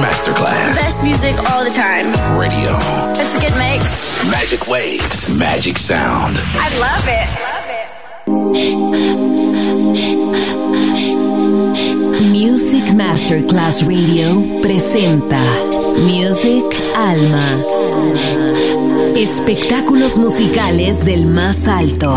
Masterclass Best music all the time. Radio. It's a good mix. Magic waves, magic sound. I love it. Music Masterclass Radio presenta Music Alma. Espectáculos musicales del más alto.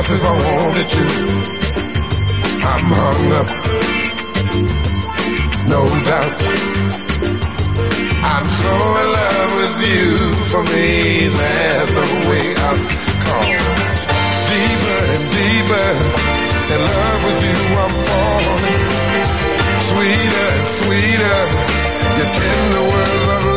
enough if I wanted to. I'm hung up, no doubt. I'm so in love with you. For me, there's no way out. Cause deeper and deeper in love with you, I'm falling. Sweeter and sweeter, your tender words are.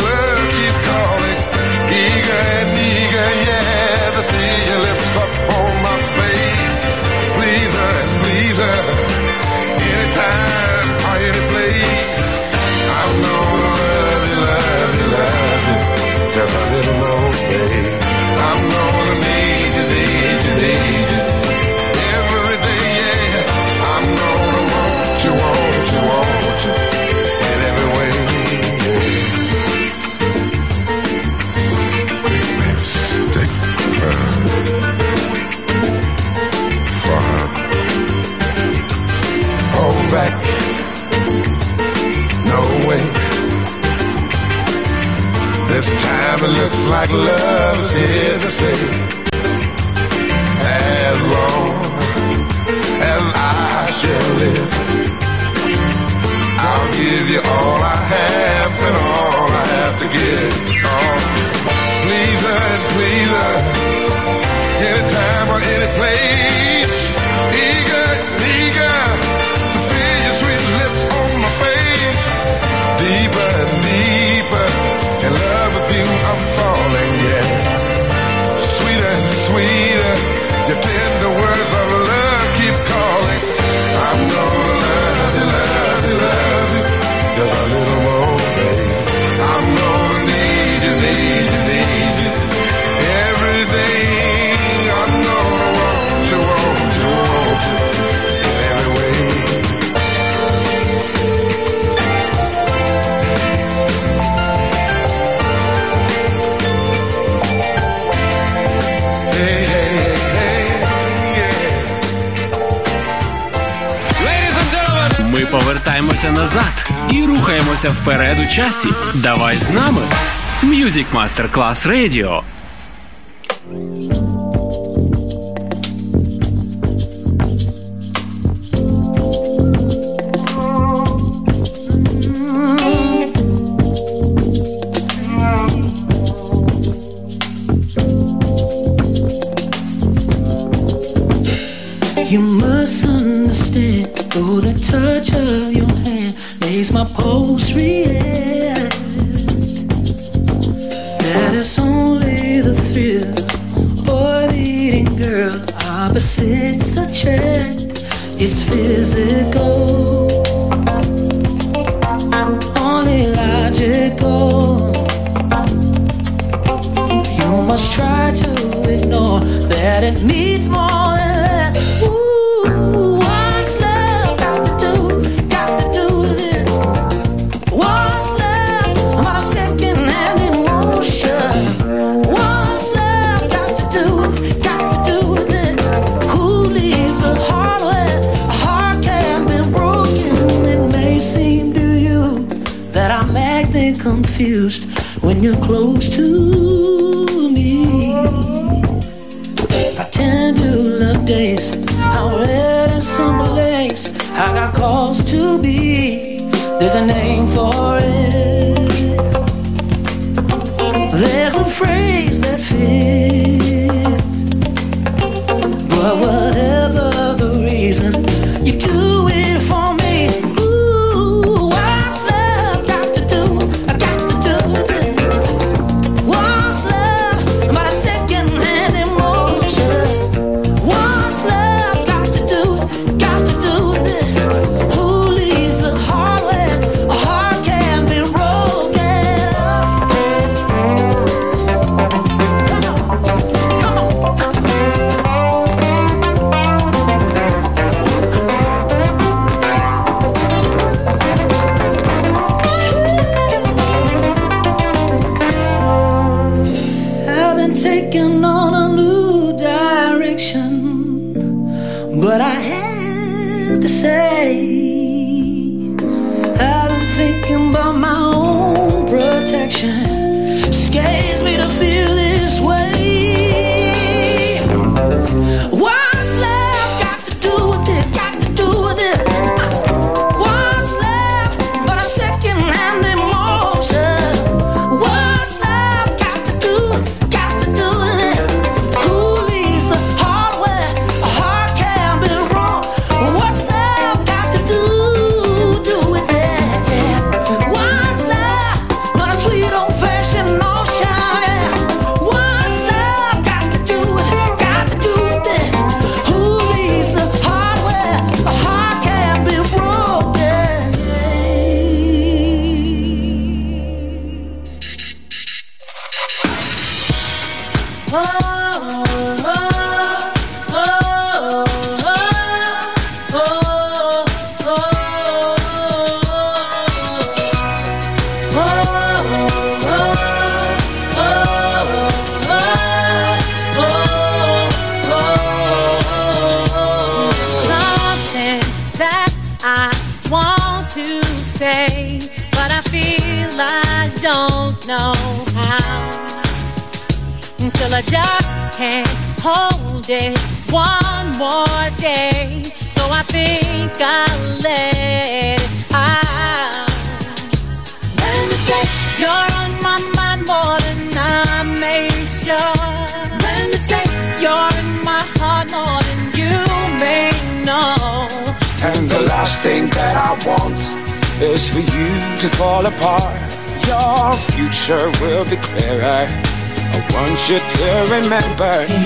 it looks like love is here to stay. As long as I shall live, I'll give you all I have and all I have to give. Oh, please, her, please. вперед у часі. Давай з нами. Music Master Class Radio confused when you're close to me. I tend to love days. I'm red in some place. I got calls to be. There's a name for it. There's a phrase that fits. Remember.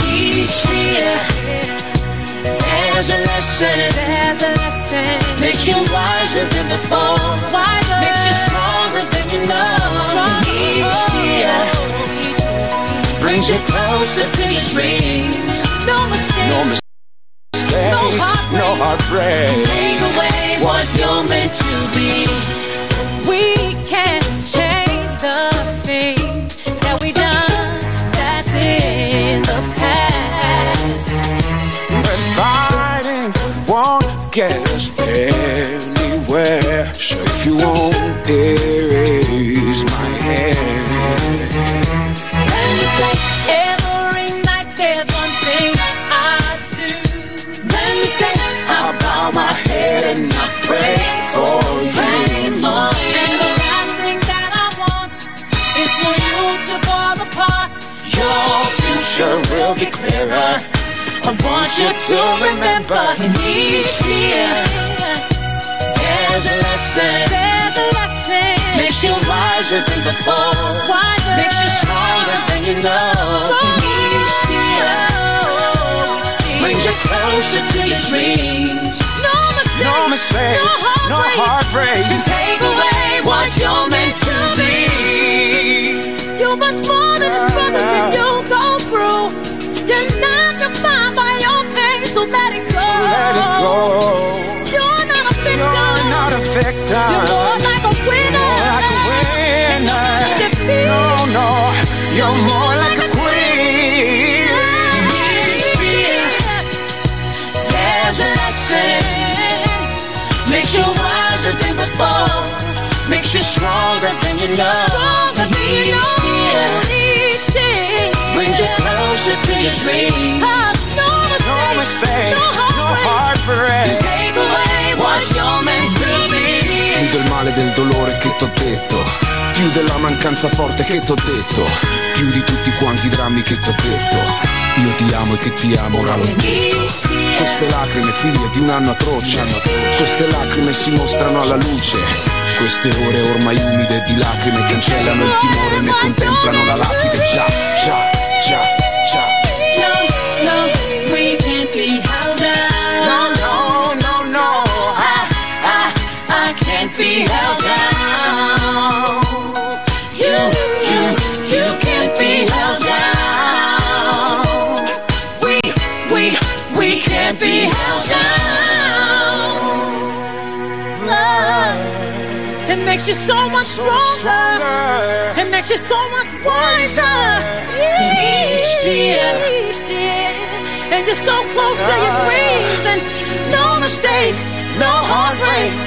I want you to remember in each year there's a lesson. There's a lesson. Makes you wiser than before. Wiser. Makes you stronger than you know. In each year brings you closer to your dreams. No mistakes. no mistakes, no heartbreak. To take away what you're meant to be. You're much more than the struggle that you let it go. Let it go. You're not a victim. You're not a victim. You're more like a winner. More like a winner. No, no, you're more like a queen. Each year, there's a lesson. Makes you wiser than before. Makes you stronger than you know. Stronger each year, each year brings you closer to your dreams. No mistake, No mistake, no heartbreak. heartbreak. Take away what you're meant to be. Più del male del dolore che t'ho detto, più della mancanza forte che t'ho detto, più di tutti quanti drammi che t'ho detto. Io ti amo e che ti amo, ora lo. Queste lacrime figlie di un anno atroce, queste lacrime si mostrano alla luce. Queste ore ormai umide di lacrime cancellano il timore ne contemplano la lapide. Già, già, già, già. No, no, we held down. You, you, you can't be held down. We, we, we can't be held down. Love, it makes you so much stronger. It makes you so much wiser. Each year, and you're so close to your dreams, and no mistake, no heartbreak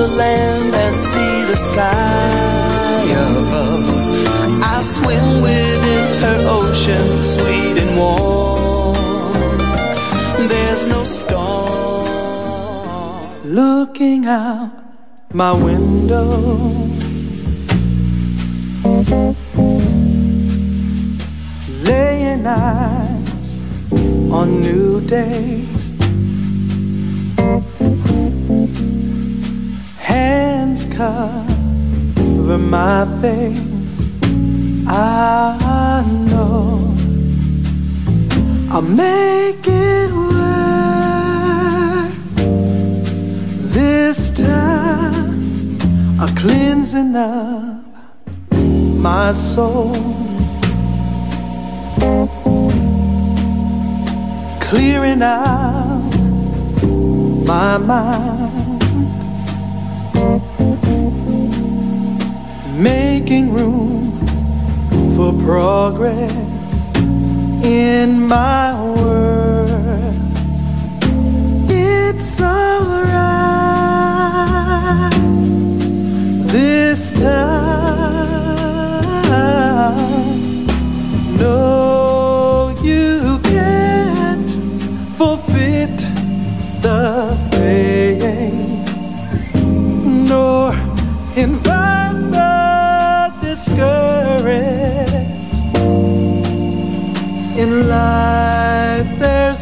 the land and see the sky above. I swim within her ocean, sweet and warm. There's no storm looking out my window. laying eyes on new day. Cover my face. I know I'll make it work this time. A cleansing of my soul, clearing out my mind, making room for progress in my world. It's alright this time. No,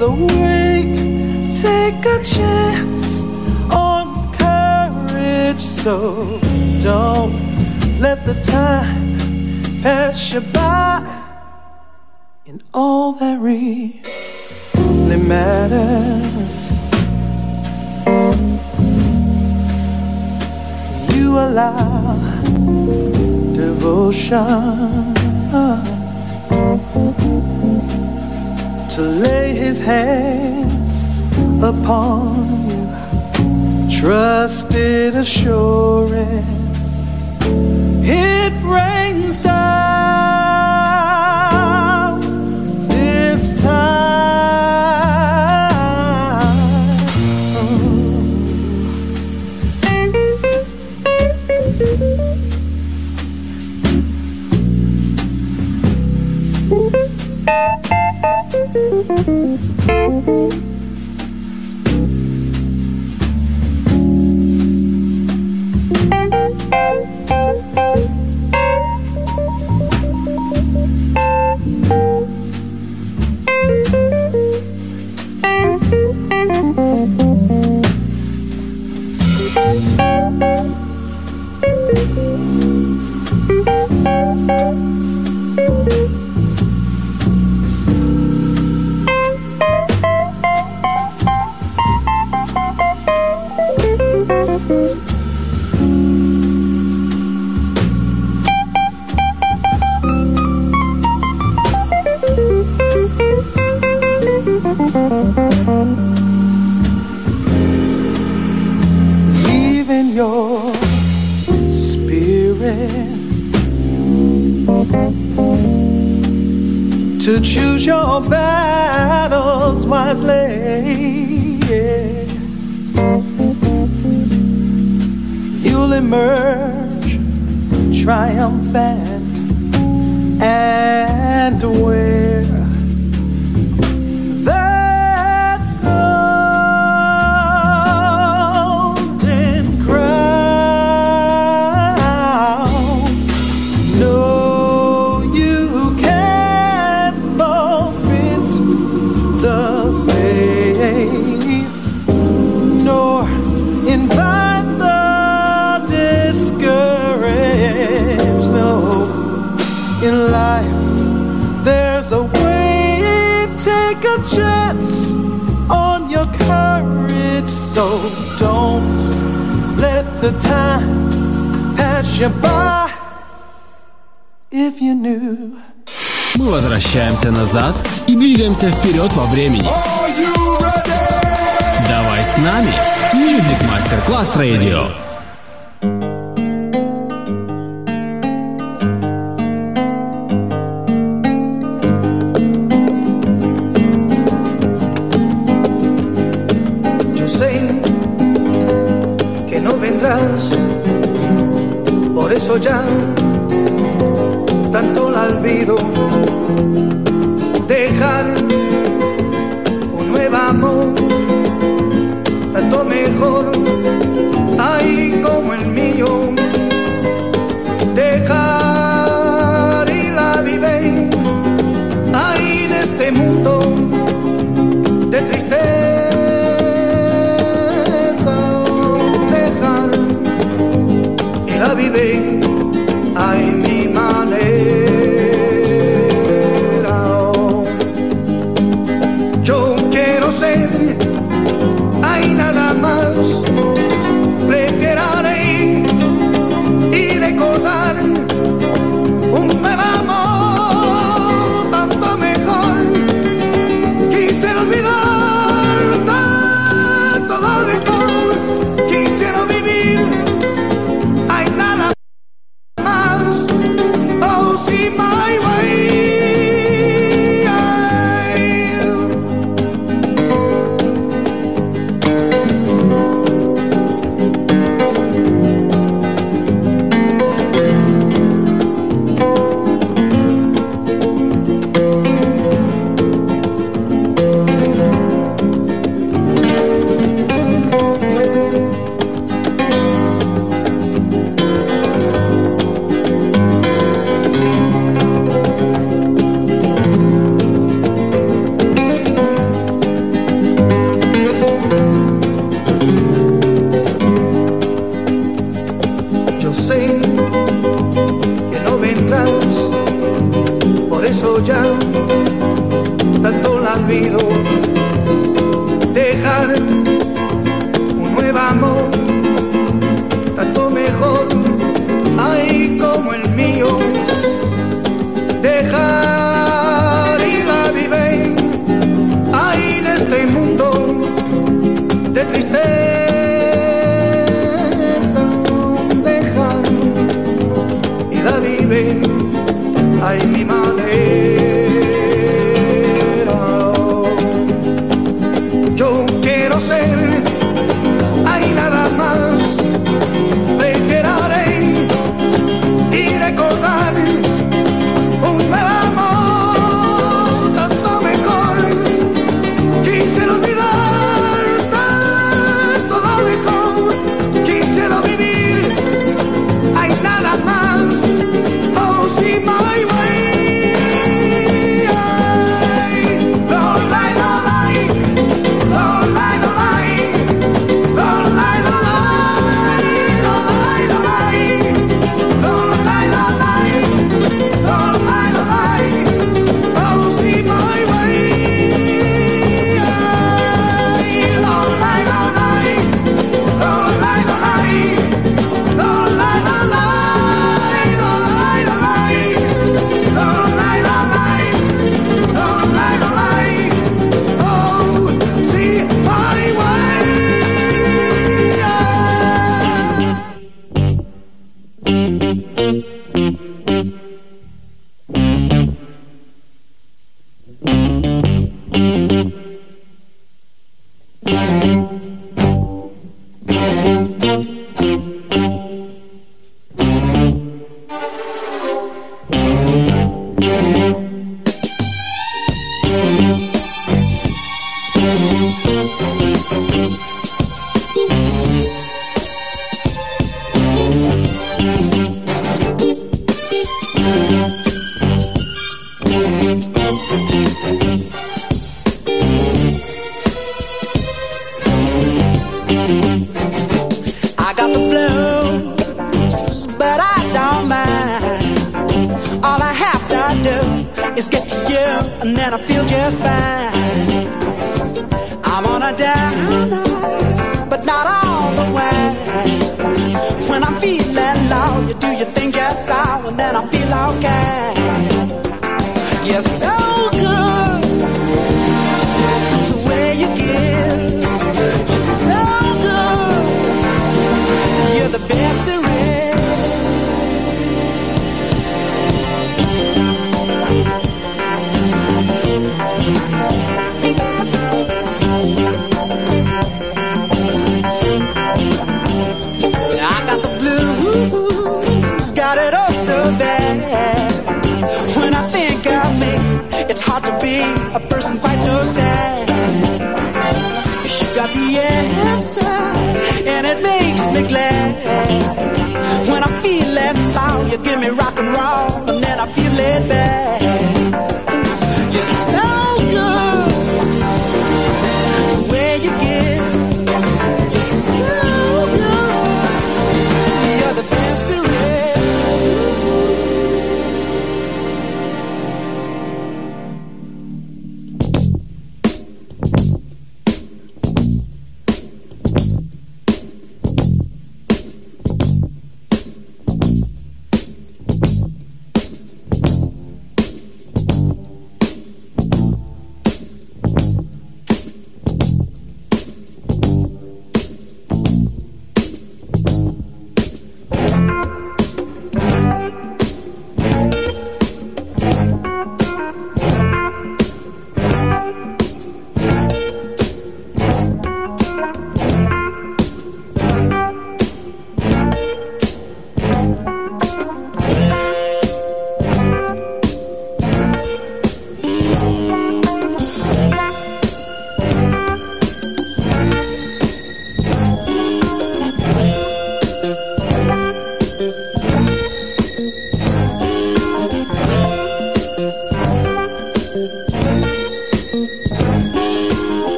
a wait. Take a chance on courage, so don't let the time pass you by. In all that really matters, you allow devotion to lay his hands upon you. Trusted assurance, it rains down Двигаемся вперед во времени. Давай с нами. Music Master Class Radio.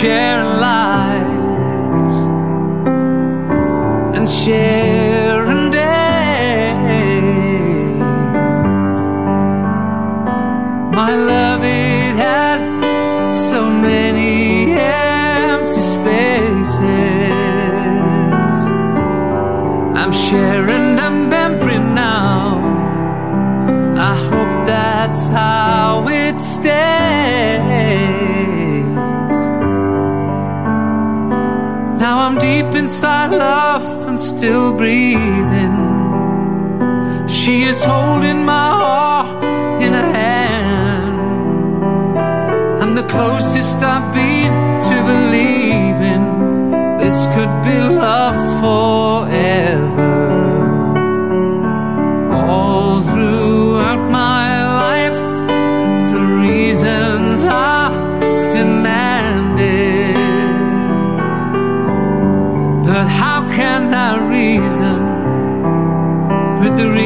sharing lives and sharing days. My love, it had so many empty spaces. I'm sharing. still breathing. She is holding my heart in her hand. I'm the closest I've been to believing this could be love for. The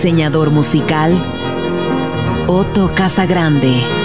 Diseñador musical Otto Casagrande.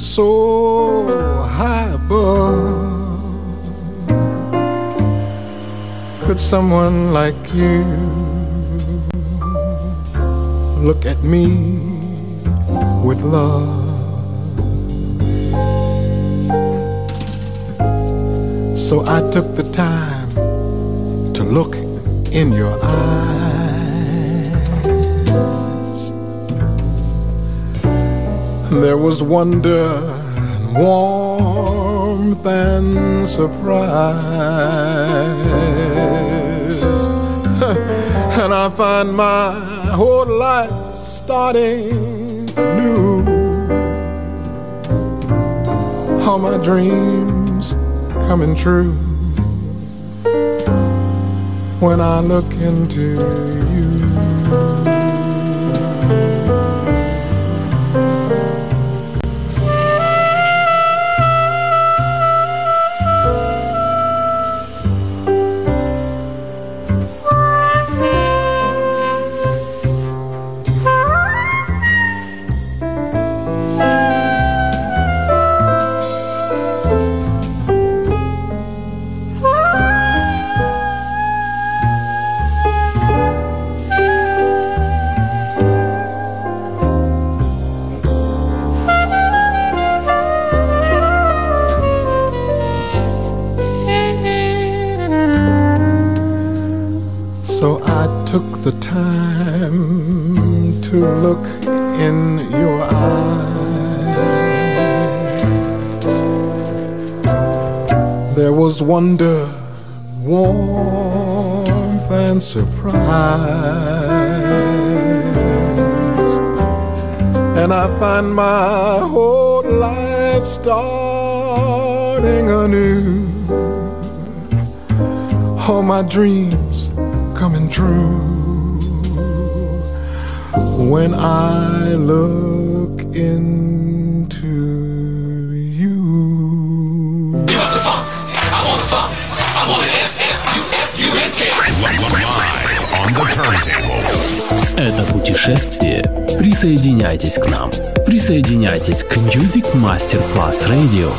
sou wonder and warmth and surprise. and I find my whole life starting anew. All my dreams coming true when I look into you. look in your eyes. There was wonder, warmth, and surprise. And I find my whole life starting anew. All my dreams coming true. when I look into you. You want the funk? I want the funk. I want it F F U F U N K. Live on the turntables. Это путешествие. Присоединяйтесь к нам. Присоединяйтесь к Music Master Plus Radio.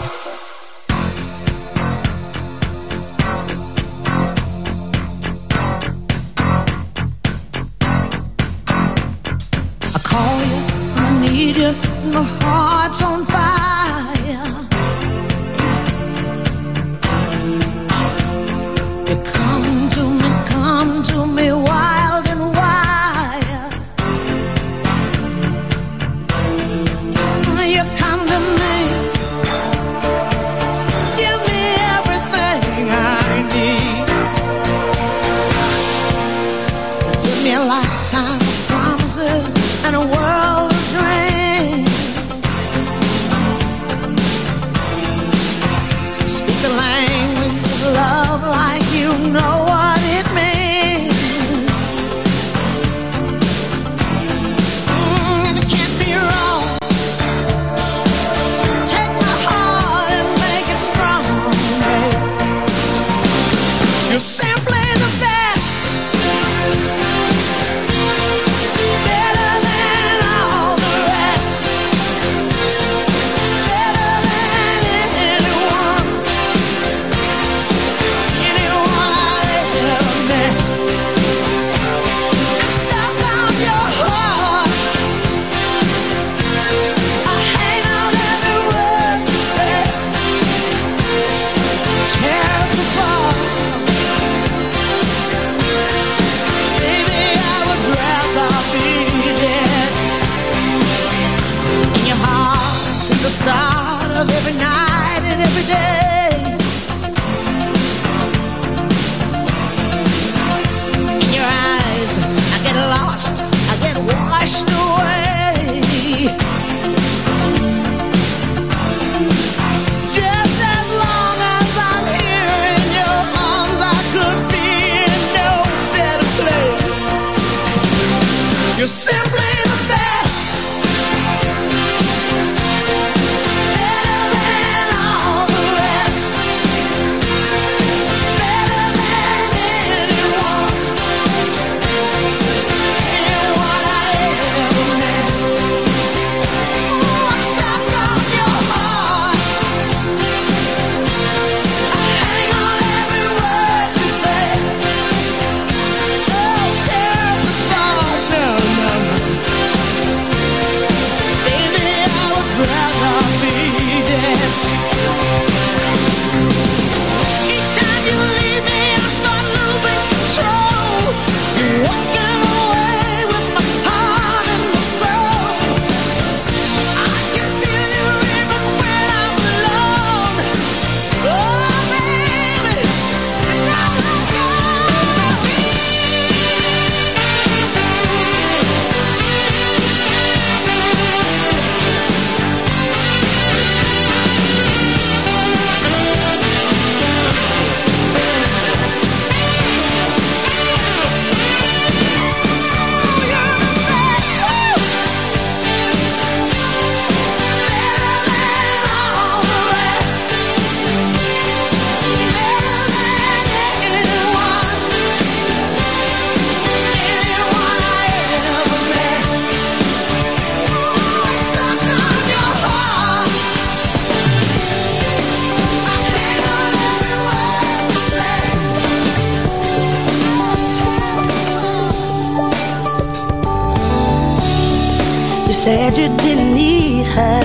said you didn't need her.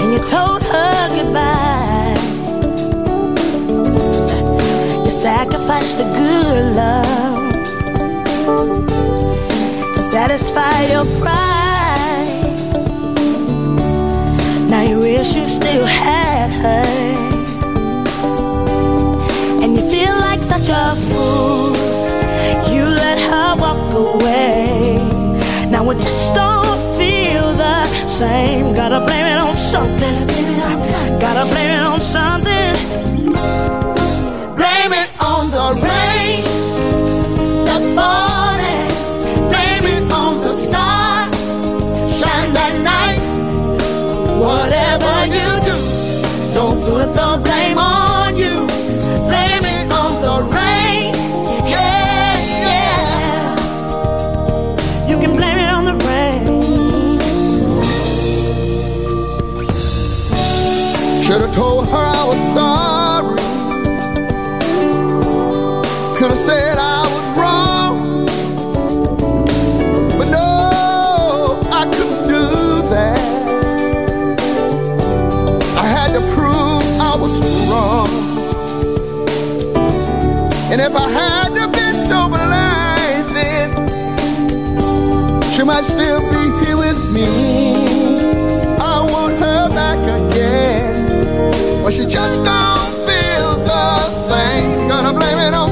And you told her goodbye. You sacrificed a good love to satisfy your pride. Now you wish you still had her. And you feel like such a fool. You let her walk away. Now I just don't feel the same. Gotta blame it on something. Gotta blame it on something. said I was wrong. But no, I couldn't do that. I had to prove I was strong. And if I had to been so blind, then she might still be here with me. I want her back again. But she just don't feel the same. Gonna blame it on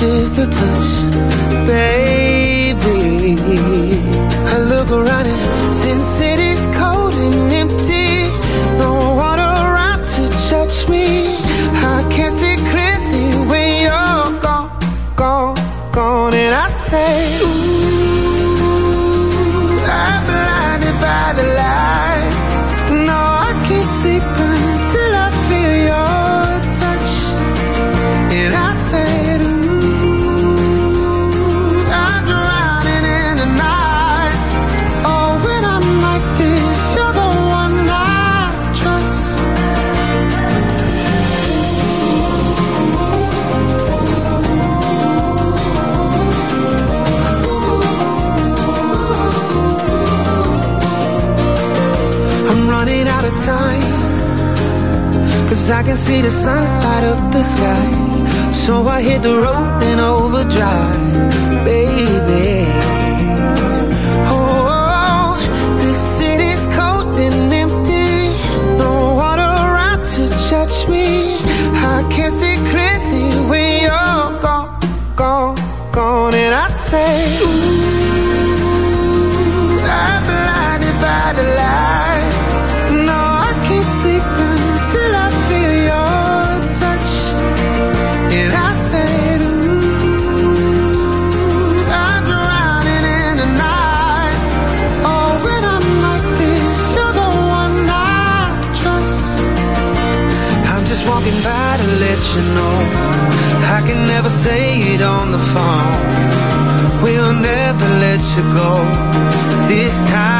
just a touch, babe. can see the sun light up the sky. So I hit the road in overdrive, baby. Oh, this city's cold and empty. No water around to judge me. I can't see clear. ago. This time